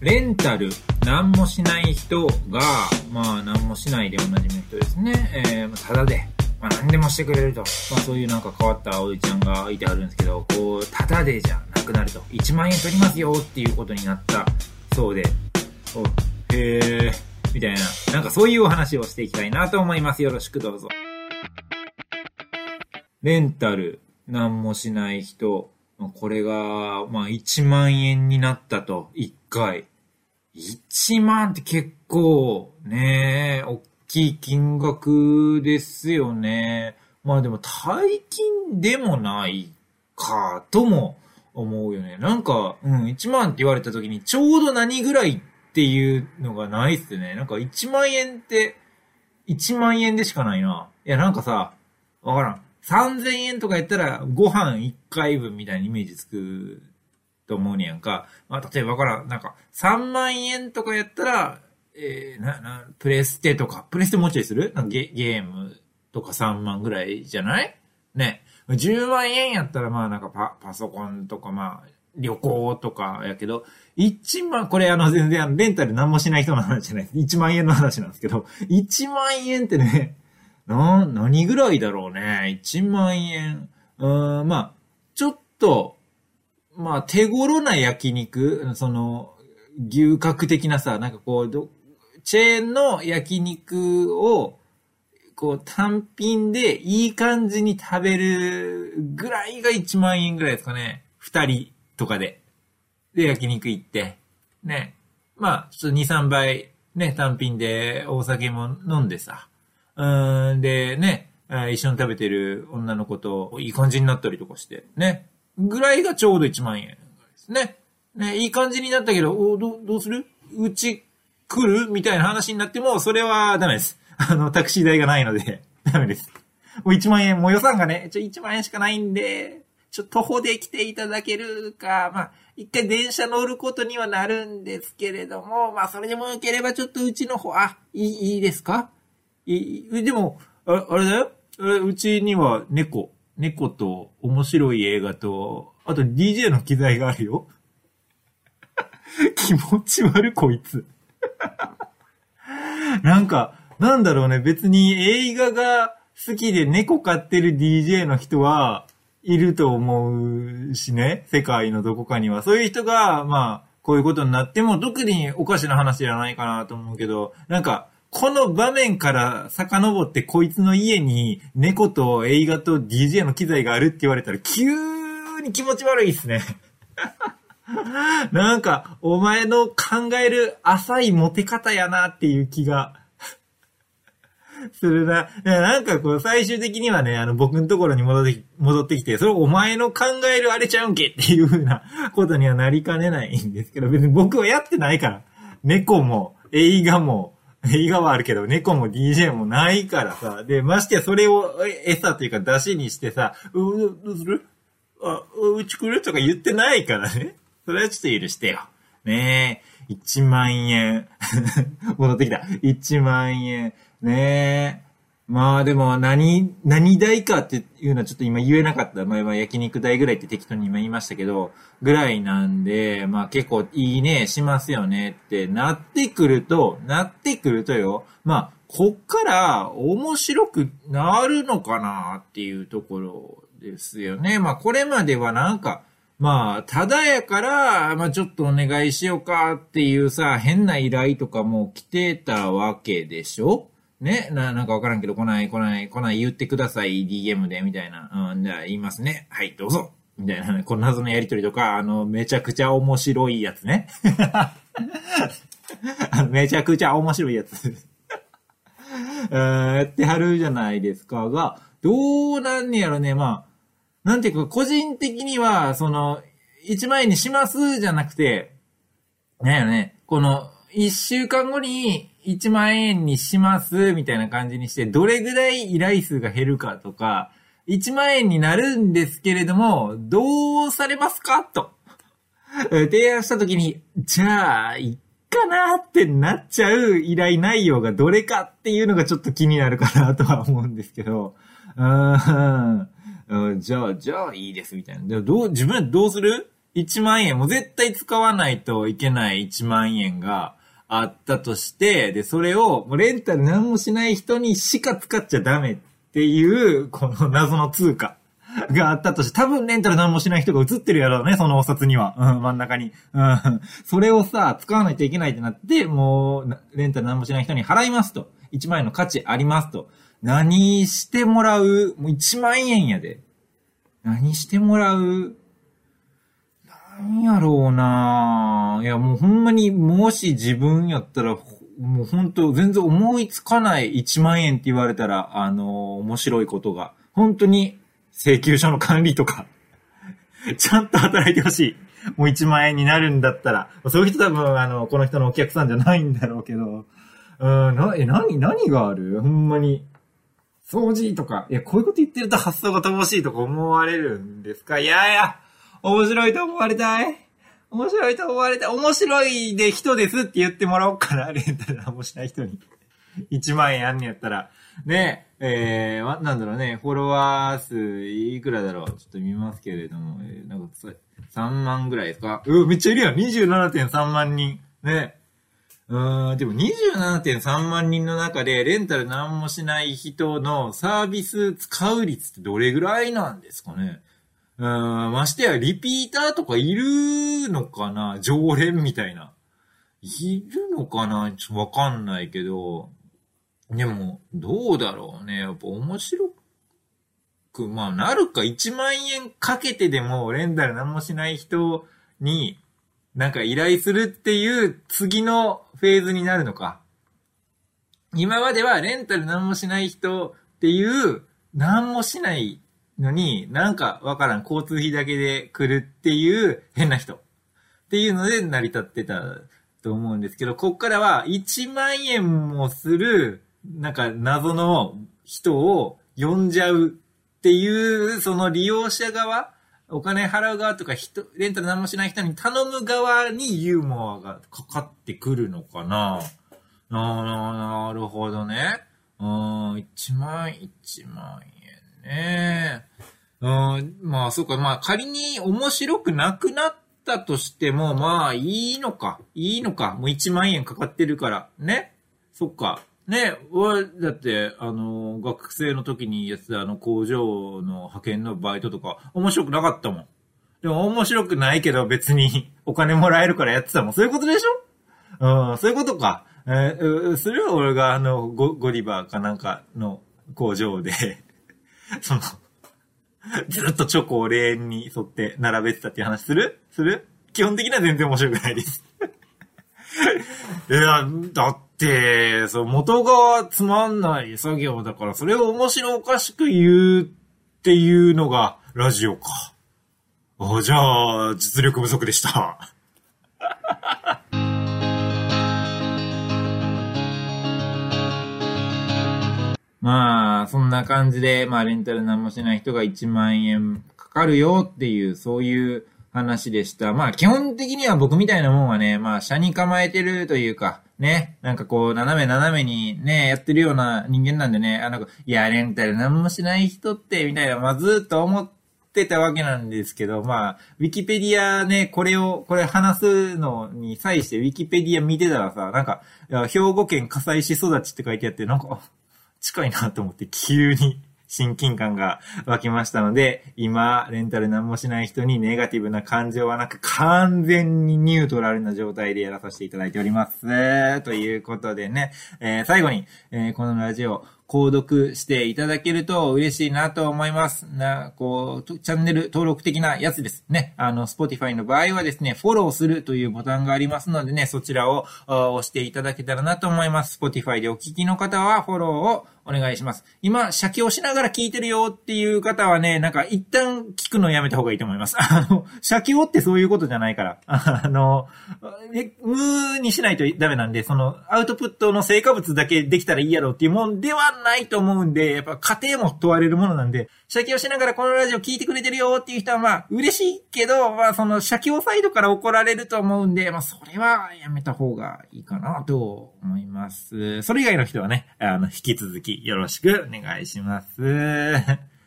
レンタル、何もしない人が、まあ、何もしないでおなじみの人ですね。えー、ただで、まあ、何でもしてくれると。まあ、そういうなんか変わったおじちゃんがいてあるんですけど、こう、ただでじゃなくなると。1万円取りますよっていうことになったそうで、おへえー、みたいな。なんかそういうお話をしていきたいなと思います。よろしくどうぞ。レンタル、何もしない人、これが、まあ、1万円になったと、1回。1万って結構、ね、大きい金額ですよね。まあでも、大金でもないか、とも思うよね。なんか、うん、1万って言われた時に、ちょうど何ぐらいっていうのがないっすね。なんか1万円って、1万円でしかないな。いや、なんかさ、わからん。3000円とかやったら、ご飯1回分みたいなイメージつくと思うにやんか。まあ、例えばから、なんか、3万円とかやったら、えー、な、な、プレステとか、プレステもうちょいする？なんかゲゲームとか3万ぐらいじゃない？ね。10万円やったらまあなんかパパソコンとかまあ旅行とかやけど、1万、これあの全然レンタル何もしない人の話じゃない。1万円の話なんですけど、1万円ってね、な、何ぐらいだろうね。1万円。うん、まあ、ちょっと、まあ、手頃な焼肉、その、牛角的なさ、なんかこう、チェーンの焼肉を、こう、単品でいい感じに食べるぐらいが1万円ぐらいですかね。二人とかで。で、焼肉行って。ね。まあ、ちょっと2、3倍、ね、単品でお酒も飲んでさ。うん、で、ね、一緒に食べてる女の子といい感じになったりとかして、ね。ぐらいがちょうど1万円ですね。ね、いい感じになったけど、おどどうする？うち来る？みたいな話になっても、それはダメです。あの、タクシー代がないので、ダメです。もう1万円、もう予算がね、ちょ、1万円しかないんで、ちょ、徒歩で来ていただけるか、まあ、一回電車乗ることにはなるんですけれども、まあ、それでもよければちょっとうちの方、あ、いい、いいですか？い、でも、ああれだようちには猫、猫と面白い映画と、あと DJ の機材があるよ。気持ち悪こいつ。なんか、なんだろうね、別に映画が好きで猫飼ってる DJ の人はいると思うしね、世界のどこかには。そういう人が、まあ、こういうことになっても特におかしな話じゃないかなと思うけど、なんか、この場面から遡ってこいつの家に猫と映画と DJ の機材があるって言われたら急に気持ち悪いっすね。なんか、お前の考える浅いモテ方やなっていう気が するな。なんかこう、最終的にはね、あの、僕のところに戻って、戻ってきて、それお前の考えるあれちゃうんけっていうふうな ことにはなりかねないんですけど、別に僕はやってないから。猫も、映画も、映画はあるけど、猫も DJ もないからさ。で、ましてやそれを餌というか出しにしてさ、う、どうする？あ、うち来るとか言ってないからね。それはちょっと許してよ。ねえ、1万円。戻ってきた。1万円。ねえ。まあでも何、何代かっていうのはちょっと今言えなかった。まあ焼肉代ぐらいって適当に今言いましたけど、ぐらいなんで、まあ結構いいね、しますよねってなってくると、なってくるとよ、まあこっから面白くなるのかなっていうところですよね。まあこれまではなんか、まあ、ただやから、まあちょっとお願いしようかっていうさ、変な依頼とかも来てたわけでしょ？ねな、なんかわからんけど、来ない、来ない、来ない言ってください、DM で、みたいな。うん、じゃあ言いますね。はい、どうぞ。みたいな、ね、この謎のやりとりとか、あの、めちゃくちゃ面白いやつね。めちゃくちゃ面白いやつ。や ってはるじゃないですかが、どうなんねやろね、まあ、なんていうか、個人的には、その、1万円にしますじゃなくて、なんやね、この、1週間後に、1万円にしますみたいな感じにして、どれぐらい依頼数が減るかとか、1万円になるんですけれども、どうされますかと。提案したときに、じゃあ、いっかなってなっちゃう依頼内容がどれかっていうのがちょっと気になるかなとは思うんですけど、うん、じゃあ、じゃあいいですみたいな。でどう、自分はどうする？1万円、もう絶対使わないといけない1万円が。あったとして、で、それを、もうレンタル何もしない人にしか使っちゃダメっていう、この謎の通貨。があったとして、多分レンタル何もしない人が映ってるやろうね、そのお札には。うん、真ん中に。うん。それをさ、使わないといけないってなって、もう、レンタル何もしない人に払いますと。1万円の価値ありますと。何してもらうもう1万円やで。何してもらうなんやろうないや、もうほんまに、もし自分やったら、もう本当全然思いつかない1万円って言われたら、あのー、面白いことが。本当に、請求書の管理とか ちゃんと働いてほしい。もう1万円になるんだったら。そういう人多分、あの、この人のお客さんじゃないんだろうけど。うん、な、え、何、何がある？ほんまに。掃除とか。いや、こういうこと言ってると発想が乏しいとか思われるんですか？いやいや、面白いと思われたい？面白いと思われたい？面白いで人ですって言ってもらおうかな。レンタル何もしない人に。1万円あんねやったら。ね、えー、なんだろうね、フォロワー数いくらだろう？ちょっと見ますけれども、えー、なんか3万ぐらいですか？うめっちゃいるやん !27.3 万人。ね。うん、でも27.3万人の中でレンタル何もしない人のサービス使う率ってどれぐらいなんですかね？うん、ましてやリピーターとかいるのかな？常連みたいな。いるのかな？ちょっとわかんないけど、でも、どうだろうね。やっぱ面白く、まあ、なるか1万円かけてでも、レンタル何もしない人に、なんか依頼するっていう次のフェーズになるのか。今まではレンタル何もしない人っていう、何もしないのに、なんかわからん、交通費だけで来るっていう変な人。っていうので成り立ってたと思うんですけど、こっからは1万円もするなんか謎の人を呼んじゃうっていう、その利用者側、お金払う側とか人、レンタル何もしない人に頼む側にユーモアがかかってくるのかなななるほどね。うん、1万、1万円ね。うん、まあ、そうか。まあ、仮に面白くなくなったとしても、まあ、いいのか。いいのか。もう1万円かかってるから。ね。そっか。ね、俺、だって、あの、学生の時にやってたあの工場の派遣のバイトとか、面白くなかったもん。でも面白くないけど別に お金もらえるからやってたもん。そういうことでしょ？うん、そういうことか。えー、それは俺があのゴ、ゴディバーかなんかの工場で その、ずっとチョコをレーンに沿って並べてたっていう話する？する？基本的には全然面白くないですいや、だって、そう、元がつまんない作業だから、それを面白おかしく言うっていうのがラジオか。あじゃあ、実力不足でした。まあ、そんな感じで、まあ、レンタル何もしない人が1万円かかるよっていう、そういう話でした。まあ基本的には僕みたいなもんはね、まあ車に構えてるというか、ね、なんかこう斜め斜めにね、やってるような人間なんでね、あの、いや、レンタル何もしない人って、みたいな、まあずっと思ってたわけなんですけど、まあ、ウィキペディアね、これを、これ話すのに際してウィキペディア見てたらさ、なんか、兵庫県火災市育ちって書いてあって、なんか、近いなと思って急に親近感が湧きましたので、今、レンタル何もしない人にネガティブな感情はなく、完全にニュートラルな状態でやらさせていただいております。ということでね、えー、最後に、えー、このラジオ、購読していただけると嬉しいなと思います。な、こう、チャンネル登録的なやつですね。あの、Spotify の場合はですね、フォローするというボタンがありますのでね、そちらを押していただけたらなと思います。Spotify でお聞きの方はフォローをお願いします。今、写経しながら聞いてるよっていう方はね、なんか一旦聞くのやめた方がいいと思います。あの、写経ってそういうことじゃないから。あの、無にしないとダメなんで、その、アウトプットの成果物だけできたらいいやろうっていうもんではないと思うんで、やっぱ家庭も問われるものなんで、写経しながらこのラジオ聞いてくれてるよっていう人はまあ嬉しいけど、まあその写経サイドから怒られると思うんで、まあそれはやめた方がいいかなと思います。それ以外の人はね、あの、引き続きよろしくお願いします。